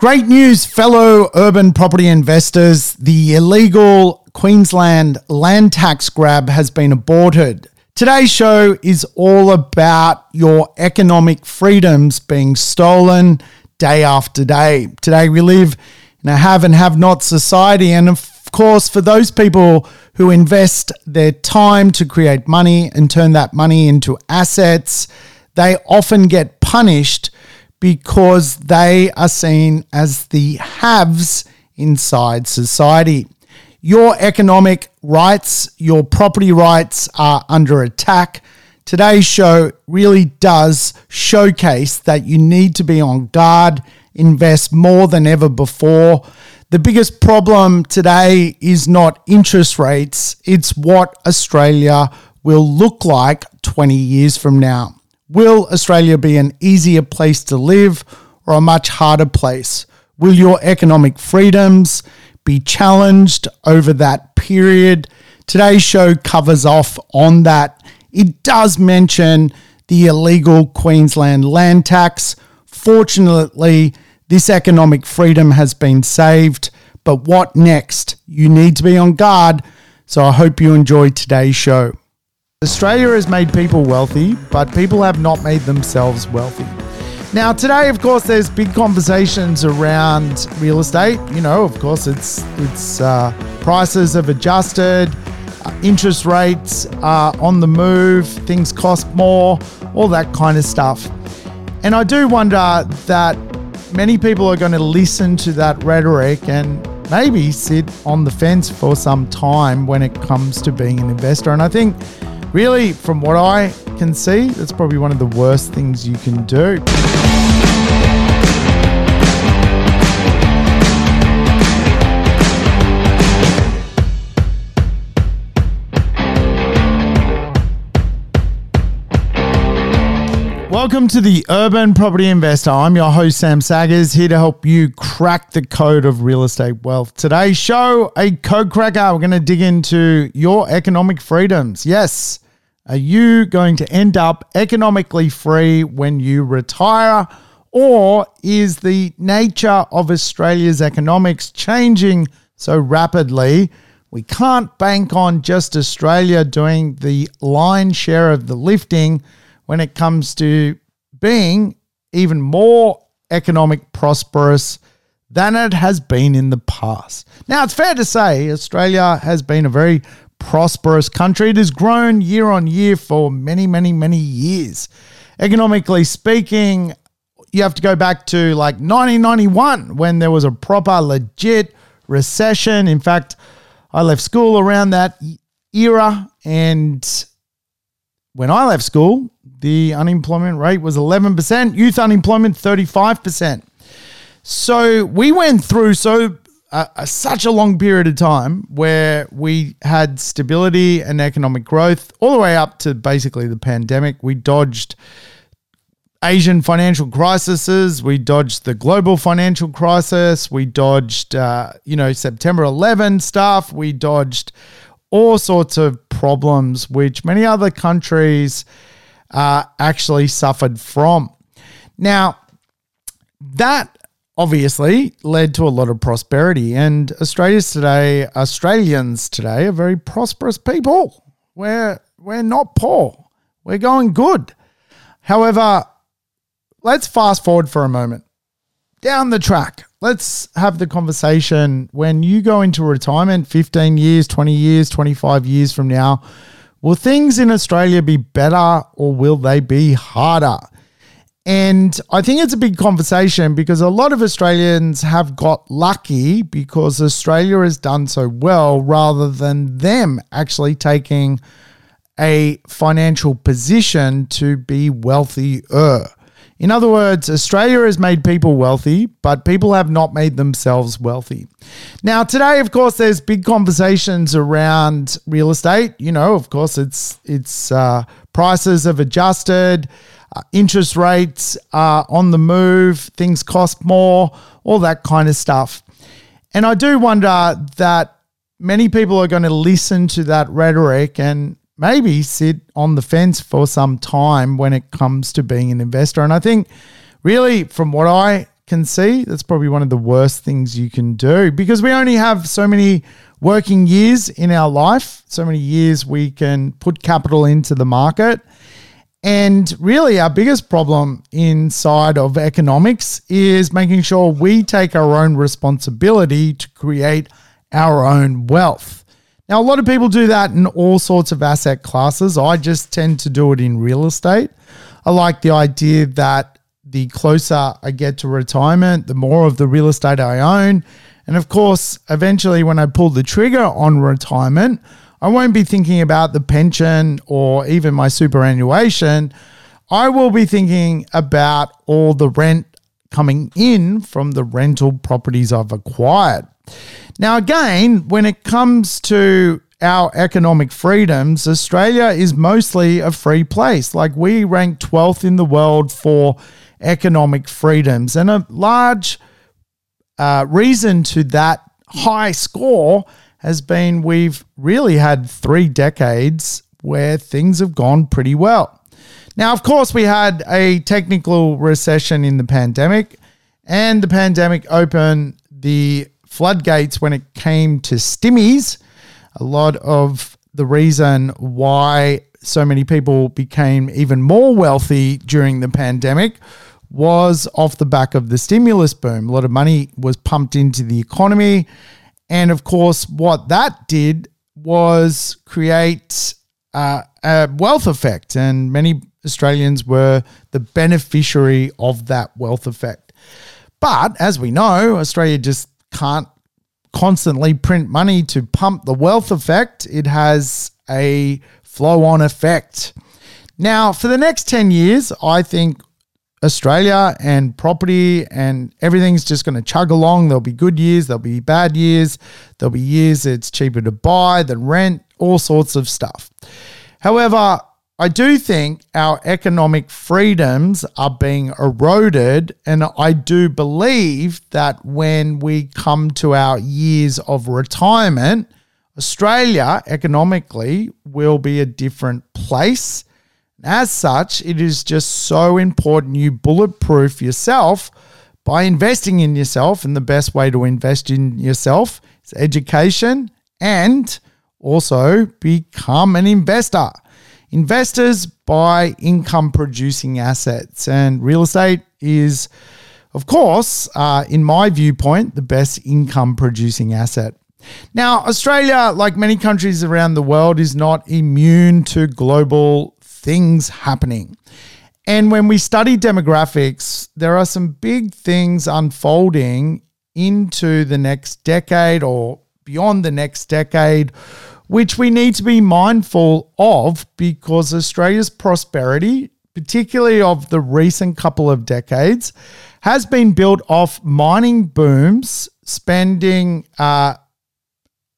Great news, fellow urban property investors. The illegal Queensland land tax grab has been aborted. Today's show is all about your economic freedoms being stolen day after day. Today, we live in a have and have not society. And of course, for those people who invest their time to create money and turn that money into assets, they often get punished because they are seen as the haves inside society. Your economic rights, your property rights are under attack. Today's show really does showcase that you need to be on guard, invest more than ever before. The biggest problem today is not interest rates, it's what Australia will look like 20 years from now. Will Australia be an easier place to live or a much harder place? Will your economic freedoms be challenged over that period? Today's show covers off on that. It does mention the illegal Queensland land tax. Fortunately, this economic freedom has been saved. But what next? You need to be on guard. So I hope you enjoyed today's show. Australia has made people wealthy, but people have not made themselves wealthy. Now, today, of course, there's big conversations around real estate. You know, of course, it's it's uh, prices have adjusted, uh, interest rates are on the move, things cost more, all that kind of stuff. And I do wonder that many people are going to listen to that rhetoric and maybe sit on the fence for some time when it comes to being an investor. And I think really, from what I can see, that's probably one of the worst things you can do. Welcome to the Urban Property Investor. I'm your host, Sam Saggers, here to help you crack the code of real estate wealth. Today's show, a code cracker. We're going to dig into your economic freedoms. Yes, are you going to end up economically free when you retire? Or is the nature of Australia's economics changing so rapidly? We can't bank on just Australia doing the lion share of the lifting when it comes to being even more economic prosperous than it has been in the past. Now, it's fair to say Australia has been a very prosperous country. It has grown year on year for many, many, many years. Economically speaking, you have to go back to like 1991 when there was a proper, legit recession. In fact, I left school around that era. And when I left school, the unemployment rate was 11%, youth unemployment 35%. So we went through so uh, such a long period of time where we had stability and economic growth all the way up to basically the pandemic. We dodged Asian financial crises. We dodged the global financial crisis. We dodged, uh, you know, September 11 stuff. We dodged all sorts of problems, which many other countries uh, actually suffered from. Now, that obviously led to a lot of prosperity. And Australia's today, Australians today are very prosperous people. We're we're not poor. We're going good. However, let's fast forward for a moment. Down the track, let's have the conversation when you go into retirement 15 years, 20 years, 25 years from now. Will things in Australia be better or will they be harder? And I think it's a big conversation because a lot of Australians have got lucky because Australia has done so well rather than them actually taking a financial position to be wealthier. In other words, Australia has made people wealthy, but people have not made themselves wealthy. Now, today, of course, there's big conversations around real estate. You know, of course, it's it's uh, prices have adjusted. Uh, interest rates are on the move, things cost more, all that kind of stuff. And I do wonder that many people are going to listen to that rhetoric and maybe sit on the fence for some time when it comes to being an investor. And I think, really, from what I can see, that's probably one of the worst things you can do because we only have so many working years in our life, so many years we can put capital into the market. And really, our biggest problem inside of economics is making sure we take our own responsibility to create our own wealth. Now, a lot of people do that in all sorts of asset classes. I just tend to do it in real estate. I like the idea that the closer I get to retirement, the more of the real estate I own. And of course, eventually, when I pull the trigger on retirement, I won't be thinking about the pension or even my superannuation. I will be thinking about all the rent coming in from the rental properties I've acquired. Now, again, when it comes to our economic freedoms, Australia is mostly a free place. Like we rank 12th in the world for economic freedoms. And a large uh, reason to that high score has been we've really had three decades where things have gone pretty well. Now, of course, we had a technical recession in the pandemic, and the pandemic opened the floodgates when it came to stimmies. A lot of the reason why so many people became even more wealthy during the pandemic was off the back of the stimulus boom. A lot of money was pumped into the economy. And of course, what that did was create uh, a wealth effect. And many Australians were the beneficiary of that wealth effect. But as we know, Australia just can't constantly print money to pump the wealth effect. It has a flow on effect. Now, for the next 10 years, I think Australia and property and everything's just going to chug along. There'll be good years, there'll be bad years, there'll be years it's cheaper to buy than rent, all sorts of stuff. However, I do think our economic freedoms are being eroded. And I do believe that when we come to our years of retirement, Australia economically will be a different place as such, it is just so important you bulletproof yourself by investing in yourself. And the best way to invest in yourself is education and also become an investor. Investors buy income producing assets, and real estate is, of course, uh, in my viewpoint, the best income producing asset. Now, Australia, like many countries around the world, is not immune to global things happening. And when we study demographics, there are some big things unfolding into the next decade or beyond the next decade, which we need to be mindful of because Australia's prosperity, particularly of the recent couple of decades, has been built off mining booms, spending uh,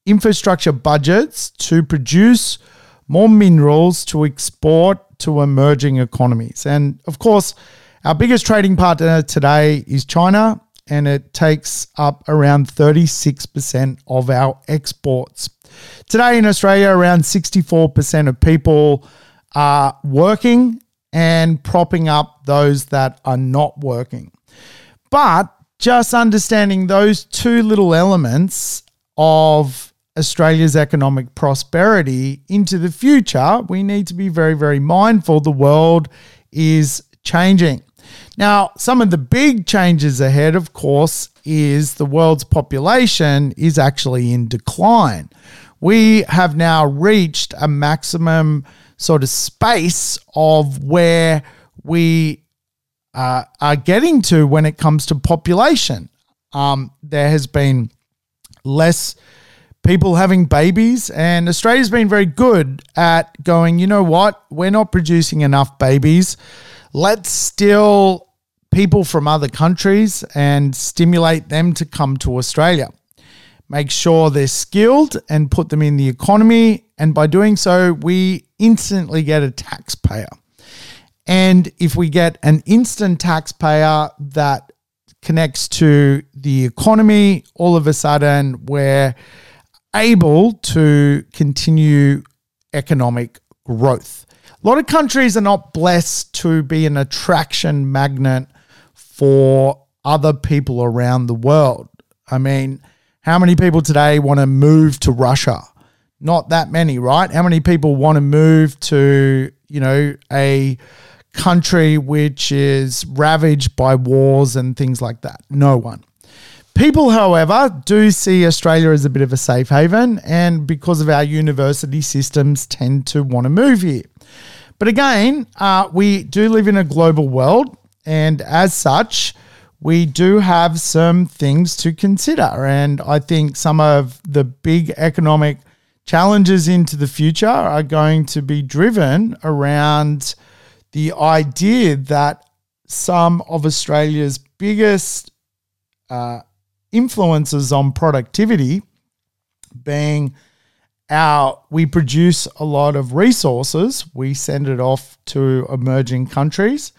infrastructure budgets to produce more minerals to export to emerging economies. And of course, our biggest trading partner today is China, and it takes up around 36% of our exports. Today in Australia, around 64% of people are working and propping up those that are not working. But just understanding those two little elements of Australia's economic prosperity into the future, we need to be very, very mindful the world is changing. Now, some of the big changes ahead, of course, is the world's population is actually in decline. We have now reached a maximum sort of space of where we uh, are getting to when it comes to population. Um, there has been less people having babies. And Australia's been very good at going, you know what? We're not producing enough babies. Let's steal people from other countries and stimulate them to come to Australia. Make sure they're skilled and put them in the economy. And by doing so, we instantly get a taxpayer. And if we get an instant taxpayer that connects to the economy, all of a sudden we're able to continue economic growth. A lot of countries are not blessed to be an attraction magnet for other people around the world. I mean, how many people today want to move to Russia? Not that many, right? How many people want to move to, you know, a country which is ravaged by wars and things like that? No one. People, however, do see Australia as a bit of a safe haven, and because of our university systems, tend to want to move here. But again, uh, we do live in a global world, and as such, we do have some things to consider. And I think some of the big economic challenges into the future are going to be driven around the idea that some of Australia's biggest uh, influences on productivity being our we produce a lot of resources we send it off to emerging countries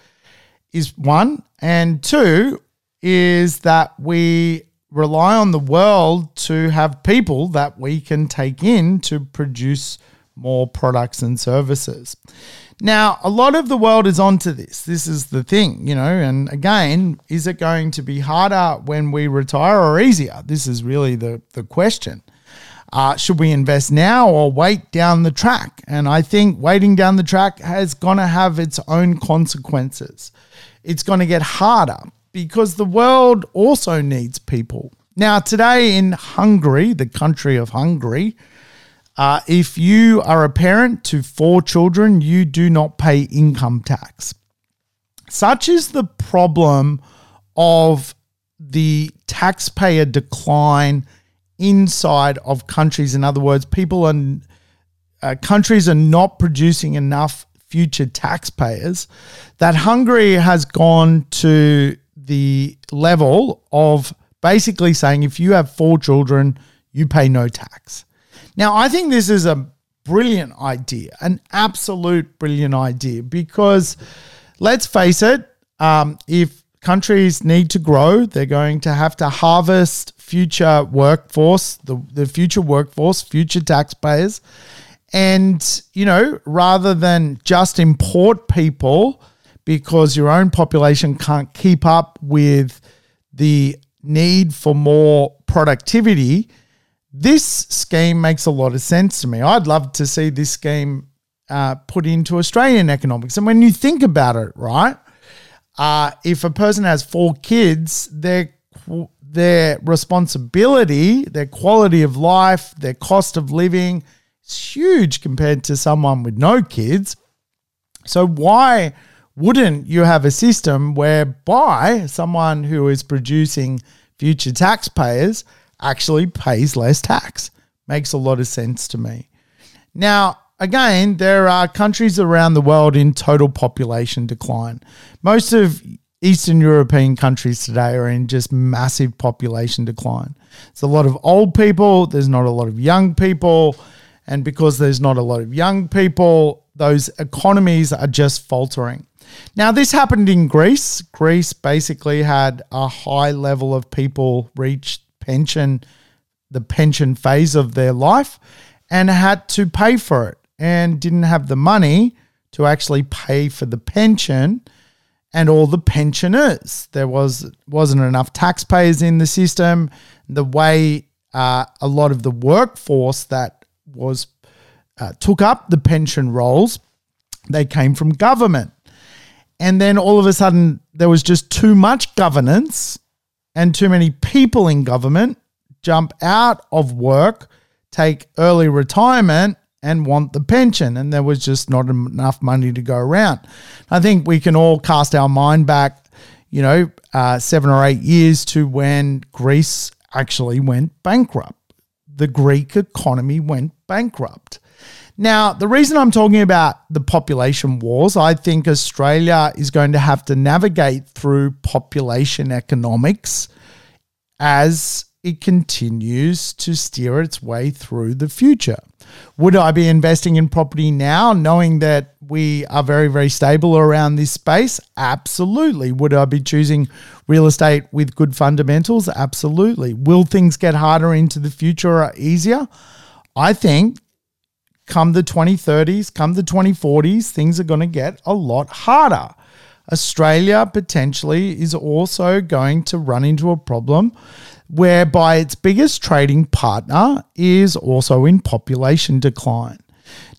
is one and two is that we rely on the world to have people that we can take in to produce more products and services. Now, a lot of the world is onto this. This is the thing, you know, and again, is it going to be harder when we retire or easier? This is really the, the question. Uh, should we invest now or wait down the track? And I think waiting down the track has going to have its own consequences. It's going to get harder because the world also needs people. Now, today in Hungary, the country of Hungary, uh, if you are a parent to four children, you do not pay income tax. Such is the problem of the taxpayer decline inside of countries. In other words, people and uh, countries are not producing enough future taxpayers that Hungary has gone to the level of basically saying if you have four children, you pay no tax. Now, I think this is a brilliant idea, an absolute brilliant idea, because let's face it, um, if countries need to grow, they're going to have to harvest future workforce, the, the future workforce, future taxpayers. And, you know, rather than just import people, because your own population can't keep up with the need for more productivity, this scheme makes a lot of sense to me. I'd love to see this scheme uh, put into Australian economics. And when you think about it, right, uh, if a person has four kids, their their responsibility, their quality of life, their cost of living is huge compared to someone with no kids. So why? wouldn't you have a system whereby someone who is producing future taxpayers actually pays less tax? Makes a lot of sense to me. Now, again, there are countries around the world in total population decline. Most of Eastern European countries today are in just massive population decline. It's a lot of old people, there's not a lot of young people. And because there's not a lot of young people, those economies are just faltering. Now, this happened in Greece. Greece basically had a high level of people reach pension, the pension phase of their life, and had to pay for it and didn't have the money to actually pay for the pension and all the pensioners. There was wasn't enough taxpayers in the system. The way uh, a lot of the workforce that was uh, took up the pension roles, they came from government. And then all of a sudden, there was just too much governance and too many people in government jump out of work, take early retirement, and want the pension. And there was just not enough money to go around. I think we can all cast our mind back, you know, uh, seven or eight years to when Greece actually went bankrupt. The Greek economy went bankrupt. Now, the reason I'm talking about the population wars, I think Australia is going to have to navigate through population economics as it continues to steer its way through the future. Would I be investing in property now, knowing that we are very, very stable around this space? Absolutely. Would I be choosing real estate with good fundamentals? Absolutely. Will things get harder into the future or easier? I think come the 2030s, come the 2040s, things are going to get a lot harder. Australia potentially is also going to run into a problem whereby its biggest trading partner is also in population decline.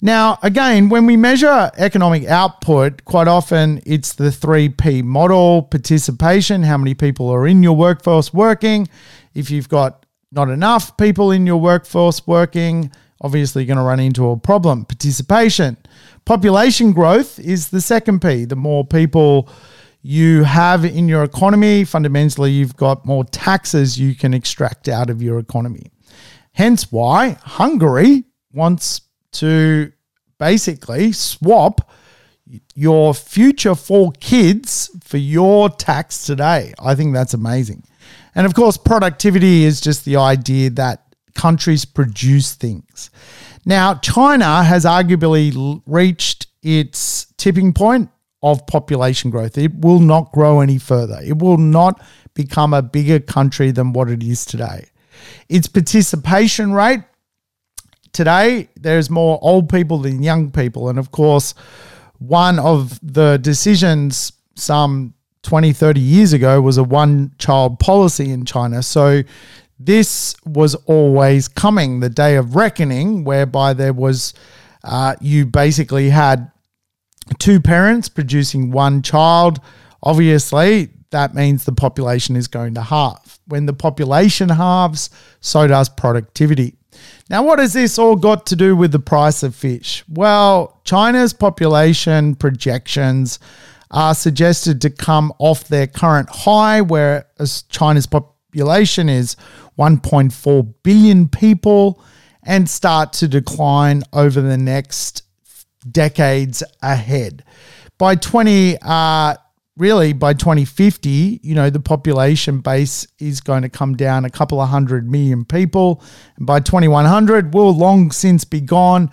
Now, again, when we measure economic output, quite often it's the 3P model participation, how many people are in your workforce working. If you've got not enough people in your workforce working, obviously you're going to run into a problem. Participation. Population growth is the second P. The more people you have in your economy, fundamentally, you've got more taxes you can extract out of your economy. Hence why Hungary wants to basically swap your future four kids for your tax today. I think that's amazing. And of course, productivity is just the idea that countries produce things. Now, China has arguably reached its tipping point of population growth. It will not grow any further. It will not become a bigger country than what it is today. Its participation rate today, there's more old people than young people. And of course, one of the decisions some 20, 30 years ago was a one child policy in China. So this was always coming, the day of reckoning, whereby there was, uh, you basically had two parents producing one child. Obviously, that means the population is going to halve. When the population halves, so does productivity. Now, what has this all got to do with the price of fish? Well, China's population projections are suggested to come off their current high, where China's population is 1.4 billion people, and start to decline over the next decades ahead. By 20, uh, really by 2050, you know, the population base is going to come down a couple of hundred million people. And by 2100, we'll long since be gone.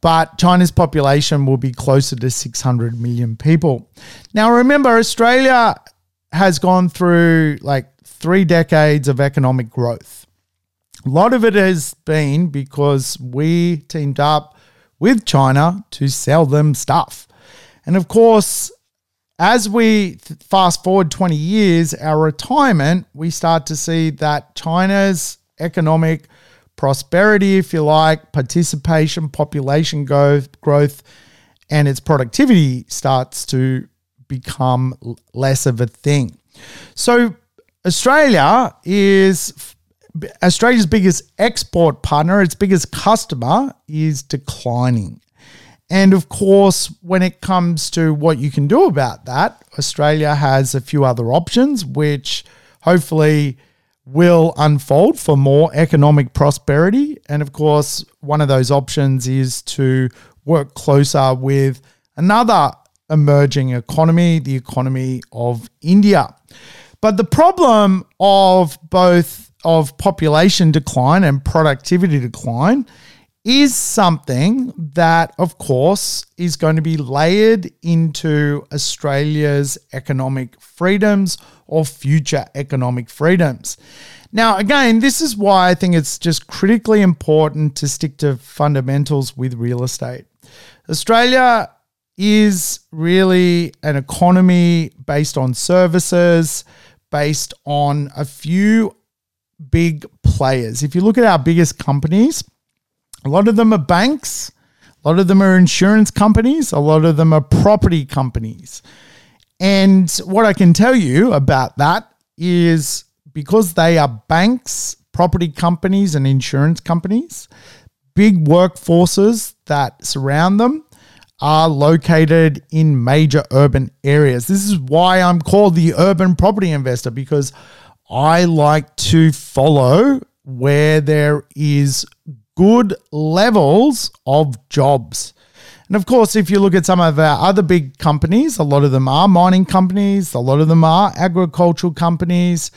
But China's population will be closer to 600 million people. Now, remember, Australia has gone through like three decades of economic growth. A lot of it has been because we teamed up with China to sell them stuff. And of course, as we fast forward 20 years, our retirement, we start to see that China's economic prosperity, if you like, participation, population growth, and its productivity starts to become less of a thing. So Australia is Australia's biggest export partner, its biggest customer is declining. And of course, when it comes to what you can do about that, Australia has a few other options, which hopefully will unfold for more economic prosperity. And of course, one of those options is to work closer with another emerging economy, the economy of India. But the problem of both of population decline and productivity decline is something that, of course, is going to be layered into Australia's economic freedoms or future economic freedoms. Now, again, this is why I think it's just critically important to stick to fundamentals with real estate. Australia is really an economy based on services, based on a few big players. If you look at our biggest companies, a lot of them are banks, a lot of them are insurance companies, a lot of them are property companies. And what I can tell you about that is because they are banks, property companies, and insurance companies, big workforces that surround them are located in major urban areas. This is why I'm called the urban property investor because I like to follow where there is good levels of jobs. And of course, if you look at some of our other big companies, a lot of them are mining companies, a lot of them are agricultural companies.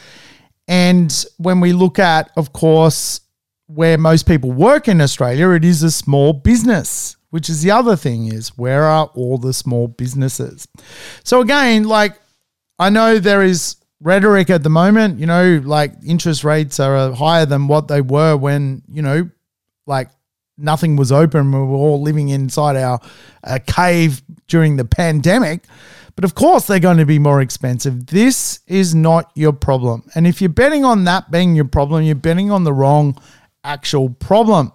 And when we look at, of course, where most people work in Australia, it is a small business, which is the other thing is where are all the small businesses? So again, like I know there is rhetoric at the moment, you know, like interest rates are higher than what they were when, you know, like nothing was open. We were all living inside our uh, cave during the pandemic. But of course, they're going to be more expensive. This is not your problem. And if you're betting on that being your problem, you're betting on the wrong actual problem.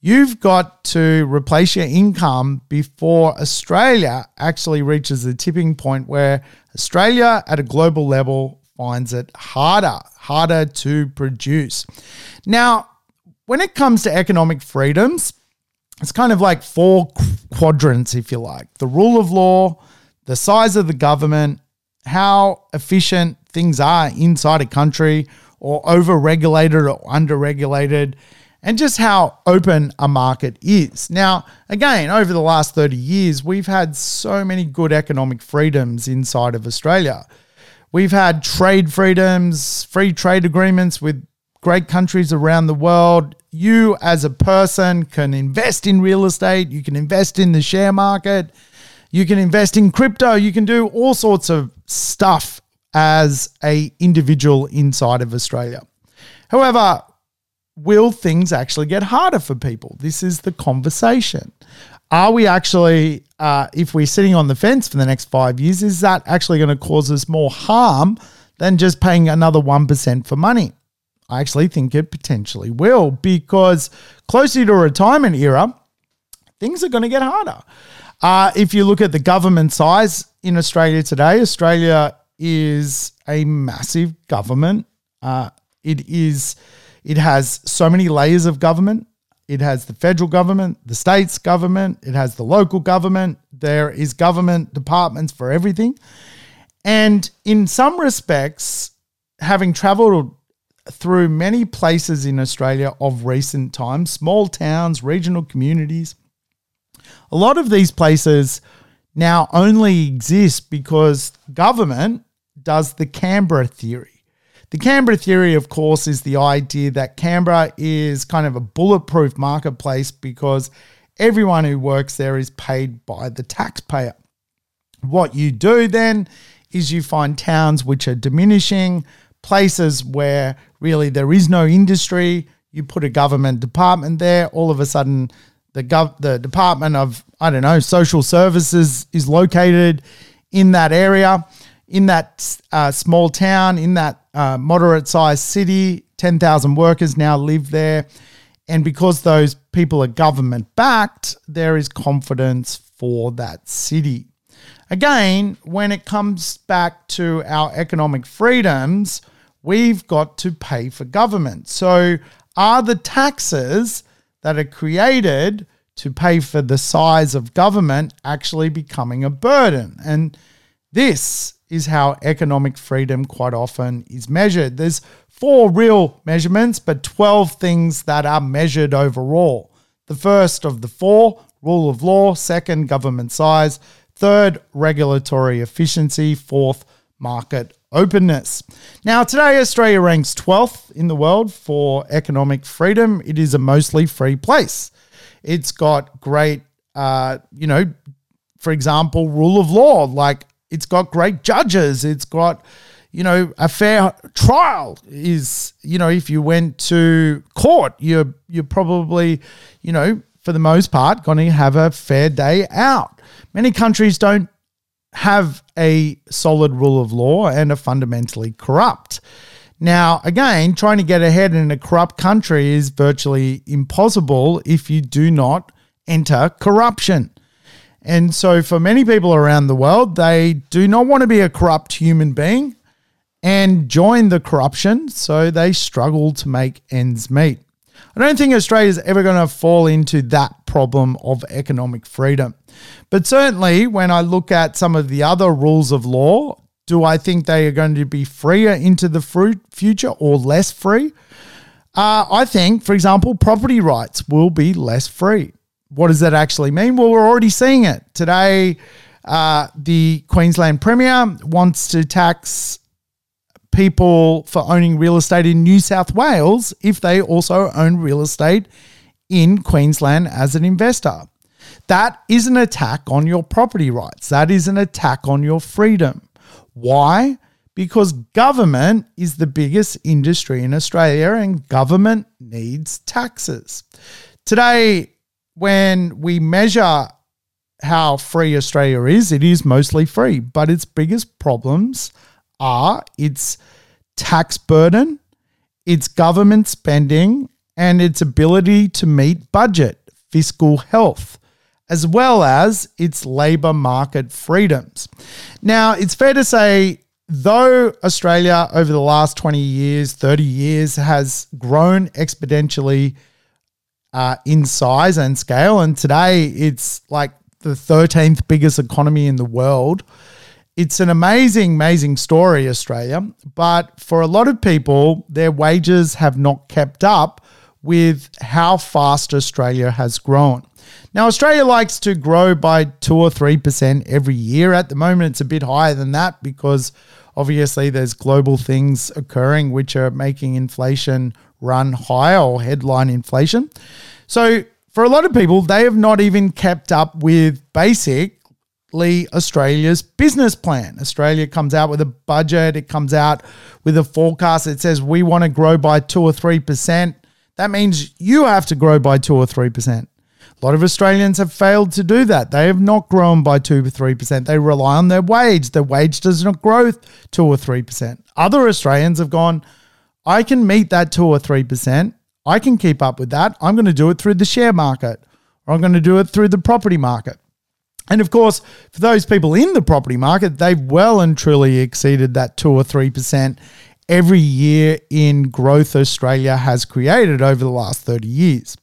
You've got to replace your income before Australia actually reaches the tipping point where Australia at a global level finds it harder, harder to produce. Now, when it comes to economic freedoms, it's kind of like four quadrants, if you like the rule of law, the size of the government, how efficient things are inside a country, or over regulated or under regulated, and just how open a market is. Now, again, over the last 30 years, we've had so many good economic freedoms inside of Australia. We've had trade freedoms, free trade agreements with great countries around the world. You, as a person, can invest in real estate, you can invest in the share market, you can invest in crypto, you can do all sorts of stuff as a individual inside of Australia. However, will things actually get harder for people? This is the conversation. Are we actually, uh, if we're sitting on the fence for the next five years, is that actually going to cause us more harm than just paying another 1% for money? I actually think it potentially will because closer to retirement era, things are going to get harder. Uh, if you look at the government size in Australia today, Australia is a massive government. Uh, it is, it has so many layers of government. It has the federal government, the states government, it has the local government. There is government departments for everything. And in some respects, having traveled through many places in Australia of recent times, small towns, regional communities, a lot of these places now only exist because government does the Canberra theory. The Canberra theory, of course, is the idea that Canberra is kind of a bulletproof marketplace because everyone who works there is paid by the taxpayer. What you do then is you find towns which are diminishing, places where really there is no industry. You put a government department there, all of a sudden, the gov- the Department of I don't know social services is located in that area in that uh, small town, in that uh, moderate sized city, 10,000 workers now live there. And because those people are government backed, there is confidence for that city. Again, when it comes back to our economic freedoms, we've got to pay for government. So, are the taxes that are created to pay for the size of government actually becoming a burden? And this is how economic freedom quite often is measured. There's four real measurements, but 12 things that are measured overall. The first of the four, rule of law, second, government size, third, regulatory efficiency, fourth, market openness. Now, today, Australia ranks 12th in the world for economic freedom. It is a mostly free place. It's got great, uh, you know, for example, rule of law, like it's got great judges. It's got, you know, a fair trial is, you know, if you went to court, you're you're probably, you know, for the most part, going to have a fair day out. Many countries don't have a solid rule of law and are fundamentally corrupt. Now, again, trying to get ahead in a corrupt country is virtually impossible if you do not enter corruption. And so, for many people around the world, they do not want to be a corrupt human being and join the corruption. So, they struggle to make ends meet. I don't think Australia is ever going to fall into that problem of economic freedom. But certainly, when I look at some of the other rules of law, do I think they are going to be freer into the future or less free? Uh, I think, for example, property rights will be less free. What does that actually mean? Well, we're already seeing it. Today, uh, the Queensland Premier wants to tax people for owning real estate in New South Wales if they also own real estate in Queensland as an investor. That is an attack on your property rights. That is an attack on your freedom. Why? Because government is the biggest industry in Australia and government needs taxes. Today, when we measure how free Australia is, it is mostly free, but its biggest problems are its tax burden, its government spending, and its ability to meet budget, fiscal health, as well as its labour market freedoms. Now, it's fair to say, though Australia over the last 20 years, 30 years has grown exponentially uh, in size and scale, and today it's like the 13th biggest economy in the world. It's an amazing, amazing story, Australia. But for a lot of people, their wages have not kept up with how fast Australia has grown. Now, Australia likes to grow by 2 or 3% every year. At the moment, it's a bit higher than that because obviously there's global things occurring which are making inflation run higher or headline inflation. So, for a lot of people, they have not even kept up with basically Australia's business plan. Australia comes out with a budget, it comes out with a forecast. It says we want to grow by 2 or 3%. That means you have to grow by 2 or 3%. A lot of Australians have failed to do that. They have not grown by 2 or 3%. They rely on their wage. Their wage does not grow 2 or 3%. Other Australians have gone, I can meet that 2 or 3%. I can keep up with that. I'm going to do it through the share market or I'm going to do it through the property market. And of course, for those people in the property market, they've well and truly exceeded that 2 or 3% every year in growth Australia has created over the last 30 years.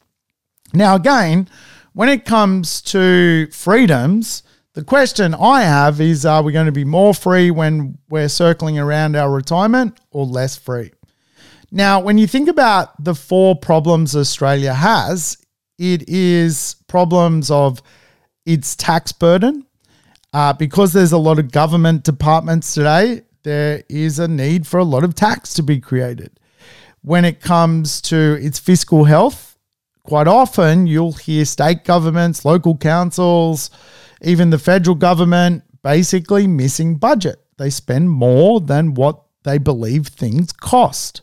Now, again, when it comes to freedoms, the question I have is are we going to be more free when we're circling around our retirement or less free? Now, when you think about the four problems Australia has, it is problems of its tax burden. Uh, because there's a lot of government departments today, there is a need for a lot of tax to be created. When it comes to its fiscal health, quite often you'll hear state governments, local councils, even the federal government basically missing budget. They spend more than what they believe things cost.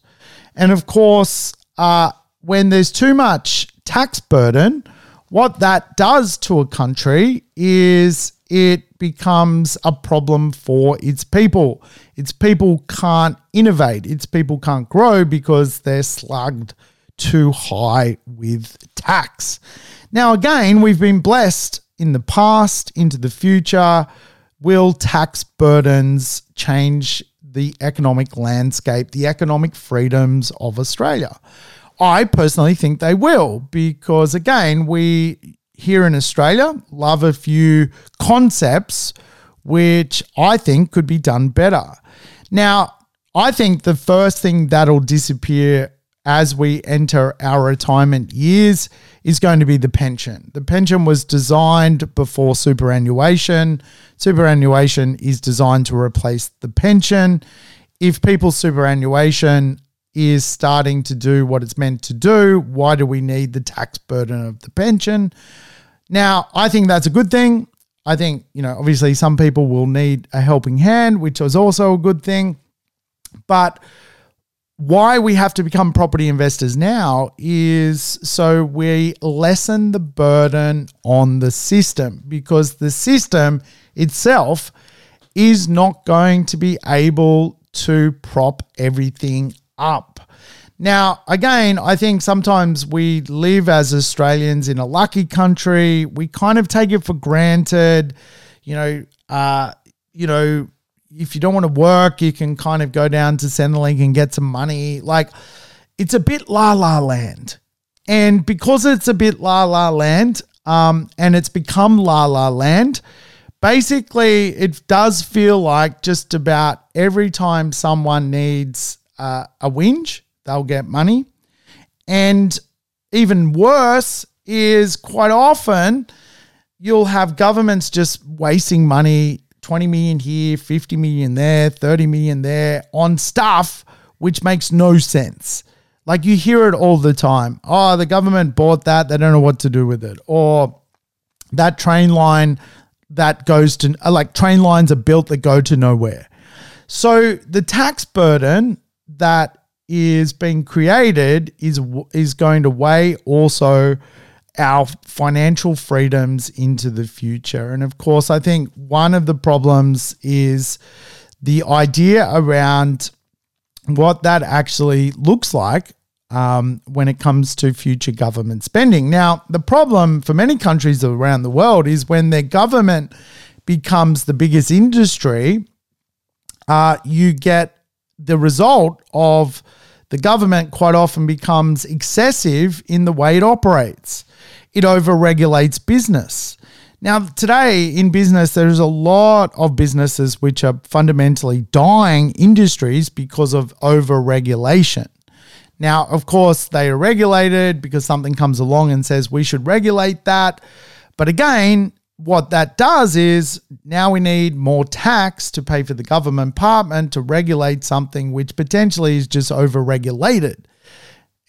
And of course, uh, when there's too much tax burden, what that does to a country is it becomes a problem for its people. Its people can't innovate, its people can't grow because they're slugged too high with tax. Now, again, we've been blessed in the past, into the future. Will tax burdens change the economic landscape, the economic freedoms of Australia? I personally think they will because, again, we here in Australia love a few concepts which I think could be done better. Now, I think the first thing that'll disappear as we enter our retirement years is going to be the pension. The pension was designed before superannuation. Superannuation is designed to replace the pension. If people's superannuation is starting to do what it's meant to do. Why do we need the tax burden of the pension? Now, I think that's a good thing. I think, you know, obviously some people will need a helping hand, which is also a good thing. But why we have to become property investors now is so we lessen the burden on the system because the system itself is not going to be able to prop everything up. Now, again, I think sometimes we live as Australians in a lucky country. We kind of take it for granted. You know, uh, you know, if you don't want to work, you can kind of go down to Centrelink and get some money. Like, it's a bit la la land. And because it's a bit la la land, um, and it's become la la land, basically, it does feel like just about every time someone needs uh, a whinge, they'll get money. And even worse is quite often you'll have governments just wasting money 20 million here, 50 million there, 30 million there on stuff which makes no sense. Like you hear it all the time. Oh, the government bought that, they don't know what to do with it. Or that train line that goes to uh, like train lines are built that go to nowhere. So the tax burden that is being created is is going to weigh also our financial freedoms into the future. And of course, I think one of the problems is the idea around what that actually looks like um, when it comes to future government spending. Now, the problem for many countries around the world is when their government becomes the biggest industry, uh, you get the result of the government quite often becomes excessive in the way it operates. It overregulates business. Now, today in business, there's a lot of businesses which are fundamentally dying industries because of overregulation. Now, of course, they are regulated because something comes along and says we should regulate that. But again, what that does is now we need more tax to pay for the government department to regulate something which potentially is just overregulated.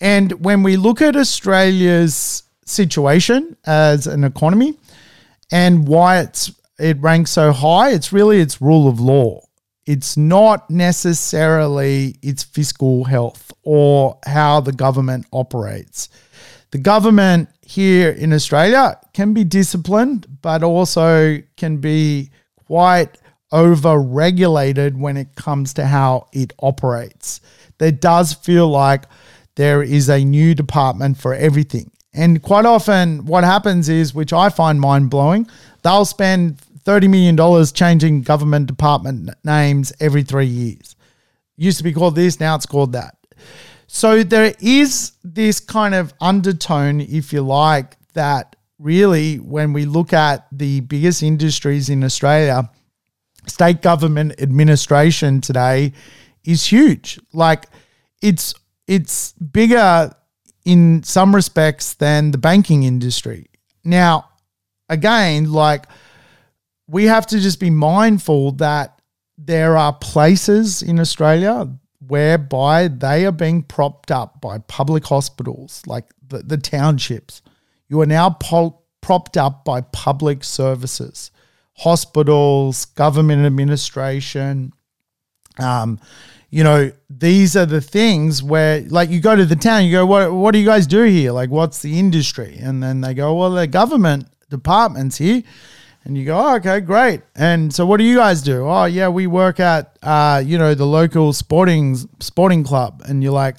And when we look at Australia's situation as an economy and why it's it ranks so high, it's really its rule of law. It's not necessarily its fiscal health or how the government operates. The government here in Australia can be disciplined, but also can be quite over regulated when it comes to how it operates. There does feel like there is a new department for everything. And quite often, what happens is, which I find mind blowing, they'll spend $30 million changing government department names every three years. Used to be called this, now it's called that. So there is this kind of undertone, if you like, that really, when we look at the biggest industries in Australia, state government administration today is huge. Like it's it's bigger in some respects than the banking industry. Now, again, like we have to just be mindful that there are places in Australia whereby they are being propped up by public hospitals like the, the townships. You are now propped up by public services, hospitals, government administration. Um, you know, these are the things where, like, you go to the town, you go, "What? What do you guys do here? Like, what's the industry?" And then they go, "Well, the government departments here." And you go, oh, okay, great. And so, what do you guys do? Oh, yeah, we work at, uh, you know, the local sporting sporting club. And you're like,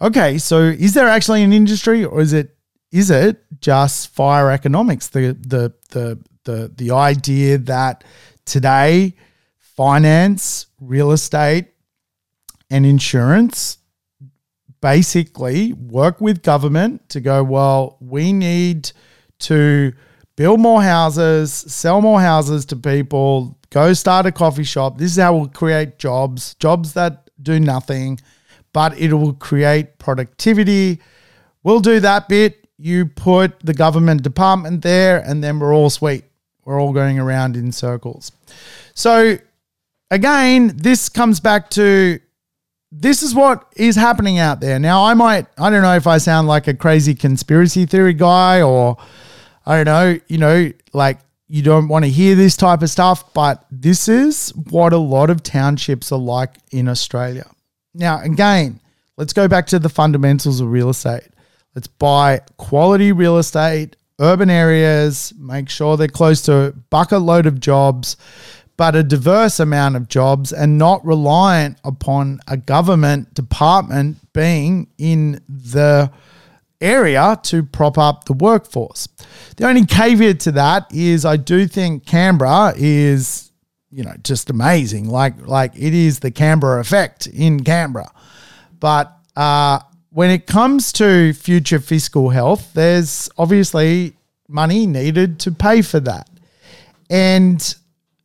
okay, so is there actually an industry, or is it is it just fire economics? The the the the the idea that today finance, real estate, and insurance basically work with government to go, well, we need to build more houses, sell more houses to people, go start a coffee shop. This is how we'll create jobs, jobs that do nothing, but it will create productivity. We'll do that bit. You put the government department there, and then we're all sweet. We're all going around in circles. So, again, this comes back to this is what is happening out there. Now, I might, I don't know if I sound like a crazy conspiracy theory guy or I don't know, you know, like you don't want to hear this type of stuff, but this is what a lot of townships are like in Australia. Now, again, let's go back to the fundamentals of real estate. Let's buy quality real estate, urban areas, make sure they're close to a bucket load of jobs, but a diverse amount of jobs and not reliant upon a government department being in the area to prop up the workforce. The only caveat to that is I do think Canberra is, you know, just amazing. Like like it is the Canberra effect in Canberra. But uh, when it comes to future fiscal health, there's obviously money needed to pay for that. And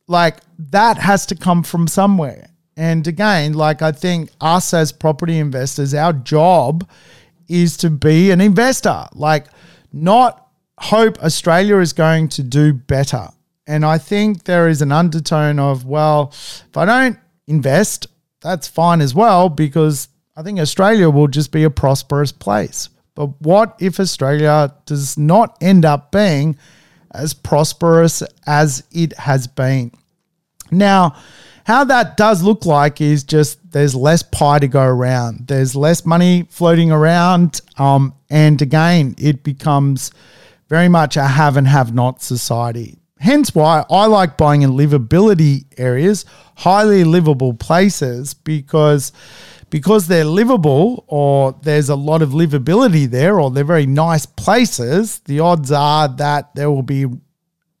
like that has to come from somewhere. And again, like I think us as property investors, our job is to be an investor, like not hope Australia is going to do better. And I think there is an undertone of, well, if I don't invest, that's fine as well, because I think Australia will just be a prosperous place. But what if Australia does not end up being as prosperous as it has been? Now, how that does look like is just there's less pie to go around. There's less money floating around. Um, and again, it becomes very much a have and have not society. Hence why I like buying in livability areas, highly livable places, because because they're livable or there's a lot of livability there or they're very nice places, the odds are that there will be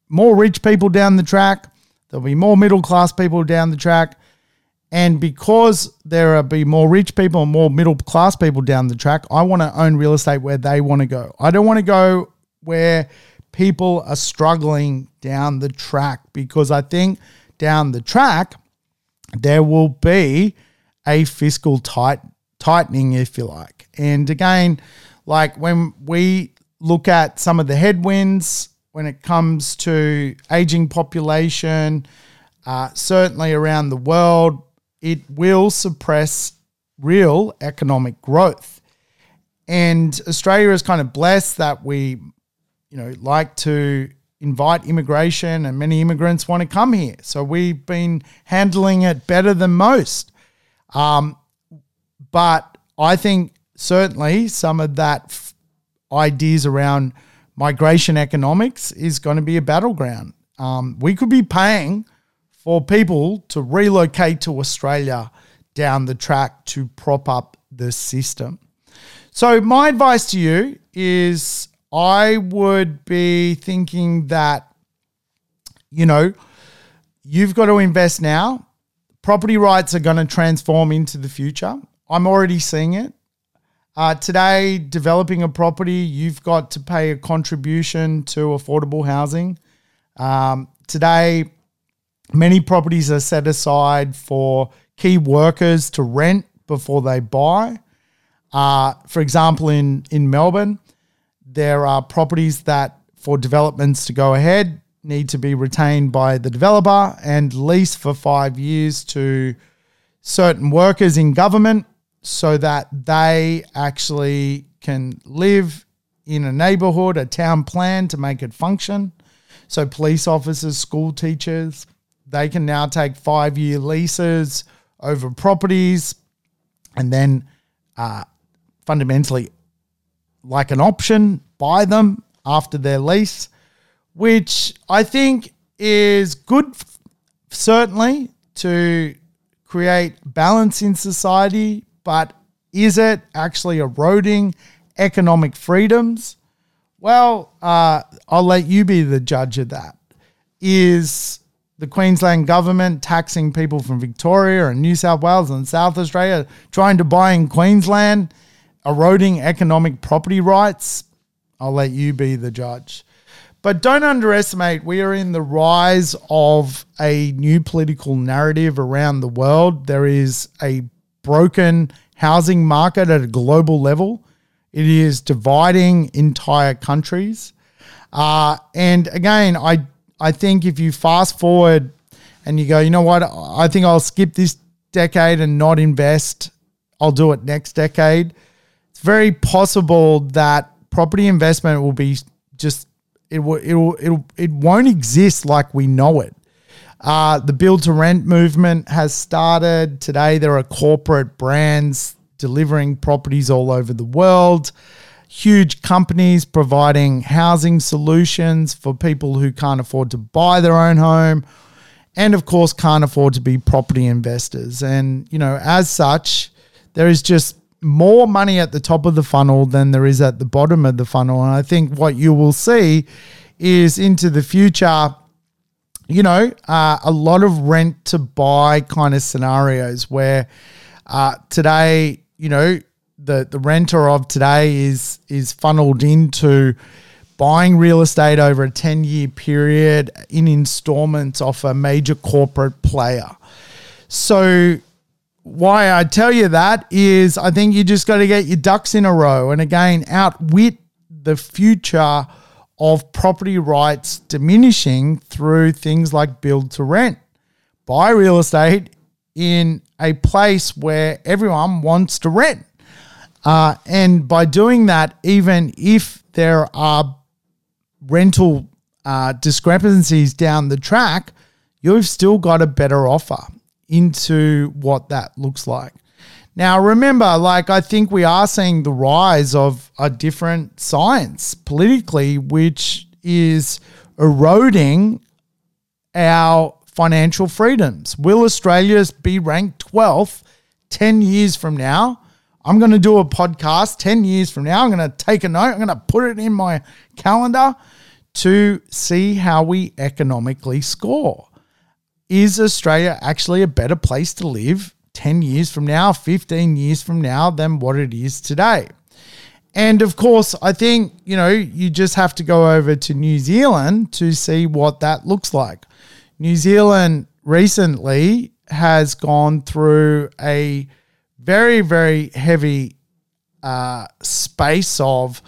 more rich people down the track, there'll be more middle class people down the track. And because there will be more rich people and more middle class people down the track, I want to own real estate where they want to go. I don't want to go where people are struggling down the track because I think down the track there will be a fiscal tight tightening, if you like. And again, like when we look at some of the headwinds when it comes to aging population, uh, certainly around the world, it will suppress real economic growth. And Australia is kind of blessed that we you know, like to invite immigration and many immigrants want to come here. So we've been handling it better than most. Um, but I think certainly some of that f- ideas around migration economics is going to be a battleground. Um, we could be paying for people to relocate to Australia down the track to prop up the system. So, my advice to you is I would be thinking that, you know, you've got to invest now. Property rights are going to transform into the future. I'm already seeing it. Uh, today, developing a property, you've got to pay a contribution to affordable housing. Um, today, many properties are set aside for key workers to rent before they buy. Uh, for example, in, in Melbourne, there are properties that, for developments to go ahead, need to be retained by the developer and leased for five years to certain workers in government so that they actually can live in a neighborhood, a town plan to make it function. So, police officers, school teachers, they can now take five year leases over properties and then uh, fundamentally like an option, buy them after their lease, which I think is good, certainly, to create balance in society, but is it actually eroding economic freedoms? Well, uh, I'll let you be the judge of that. Is the Queensland government taxing people from Victoria and New South Wales and South Australia trying to buy in Queensland? eroding economic property rights, I'll let you be the judge. But don't underestimate, we are in the rise of a new political narrative around the world. There is a broken housing market at a global level, it is dividing entire countries. Uh, and again, I, I think if you fast forward and you go, you know what, I think I'll skip this decade and not invest, I'll do it next decade It's very possible that property investment will be just it will it will it, will, it won't exist like we know it. Uh, the build to rent movement has started. Today there are corporate brands delivering properties all over the world. Huge companies providing housing solutions for people who can't afford to buy their own home and of course can't afford to be property investors. And you know, as such, there is just more money at the top of the funnel than there is at the bottom of the funnel. And I think what you will see is into the future, you know, uh, a lot of rent to buy kind of scenarios where uh, today, you know, the, the renter of today is is funneled into buying real estate over a 10 year period in installments off a major corporate player. So why I tell you that is I think you just got to get your ducks in a row and again outwit the future of property rights diminishing through things like build to rent. Buy real estate in a place where everyone wants to rent. Uh, and by doing that, even if there are rental uh, discrepancies down the track, you've still got a better offer into what that looks like. Now, remember, like, I think we are seeing the rise of a different science politically, which is eroding our financial freedoms. Will Australia be ranked 12th 10 years from now? I'm going to do a podcast 10 years from now. I'm going to take a note. I'm going to put it in my calendar to see how we economically score. Is Australia actually a better place to live 10 years from now, 15 years from now than what it is today? And of course, I think, you know, you just have to go over to New Zealand to see what that looks like. New Zealand recently has gone through a very, very heavy uh, space of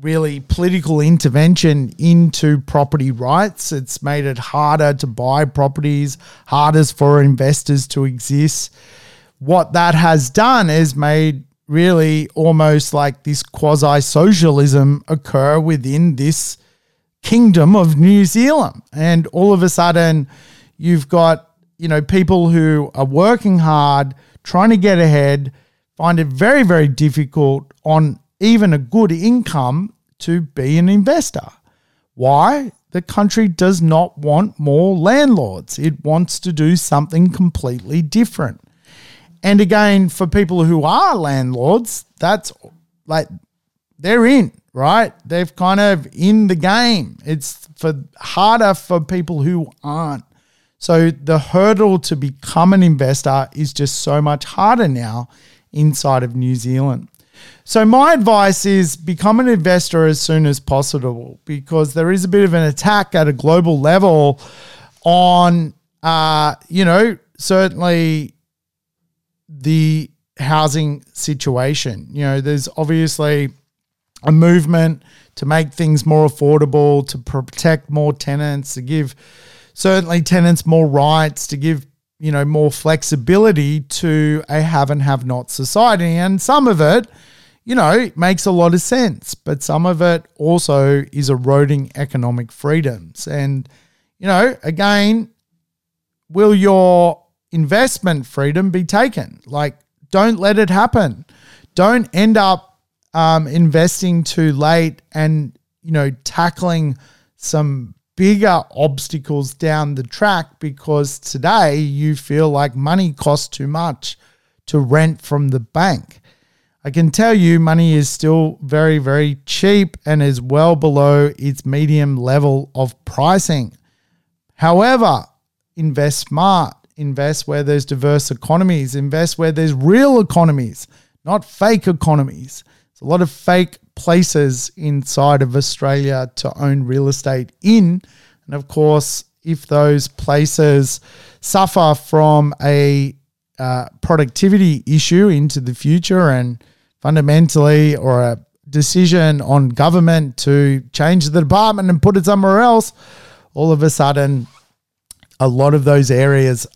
really political intervention into property rights. It's made it harder to buy properties, harder for investors to exist. What that has done is made really almost like this quasi socialism occur within this kingdom of New Zealand. And all of a sudden, you've got, you know, people who are working hard, trying to get ahead, find it very, very difficult on even a good income to be an investor. Why? The country does not want more landlords. It wants to do something completely different. And again, for people who are landlords, that's like they're in, right? They've kind of in the game. It's for harder for people who aren't. So the hurdle to become an investor is just so much harder now inside of New Zealand. So my advice is become an investor as soon as possible because there is a bit of an attack at a global level on, uh, you know, certainly the housing situation. You know, there's obviously a movement to make things more affordable, to protect more tenants, to give certainly tenants more rights, to give you know more flexibility to a have and have not society, and some of it. You know, makes a lot of sense, but some of it also is eroding economic freedoms. And, you know, again, will your investment freedom be taken. Like, don't let it happen. Don't end up um, investing too late and, you know, tackling some bigger obstacles down the track because today you feel like money costs too much to rent from the bank. I can tell you money is still very, very cheap and is well below its medium level of pricing. However, invest smart invest where there's diverse economies, invest where there's real economies, not fake economies. There's a lot of fake places inside of Australia to own real estate in. And of course, if those places suffer from a uh, productivity issue into the future and fundamentally or a decision on government to change the department and put it somewhere else, all of a sudden, a lot of those areas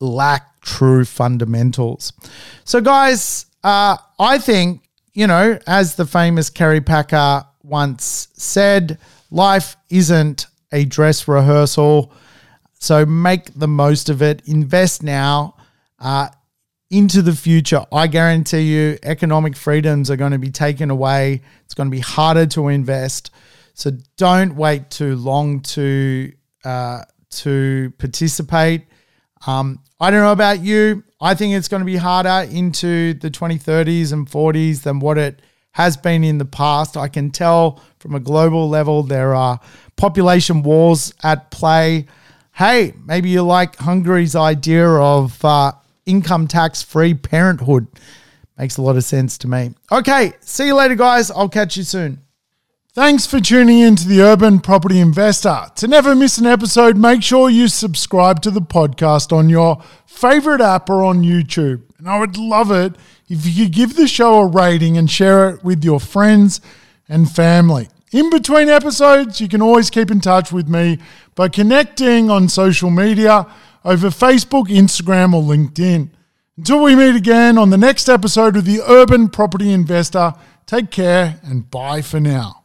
lack true fundamentals. So, guys, uh, I think, you know, as the famous Kerry Packer once said, life isn't a dress rehearsal. So make the most of it. Invest now uh, into the future. I guarantee you, economic freedoms are going to be taken away. It's going to be harder to invest. So don't wait too long to uh, to participate. Um, I don't know about you. I think it's going to be harder into the 2030s and 40s than what it has been in the past. I can tell from a global level there are population wars at play. Hey, maybe you like Hungary's idea of uh, income tax free parenthood. Makes a lot of sense to me. Okay, see you later, guys. I'll catch you soon. Thanks for tuning in to the Urban Property Investor. To never miss an episode, make sure you subscribe to the podcast on your favorite app or on YouTube. And I would love it if you could give the show a rating and share it with your friends and family. In between episodes, you can always keep in touch with me by connecting on social media over Facebook, Instagram, or LinkedIn. Until we meet again on the next episode of the Urban Property Investor, take care and bye for now.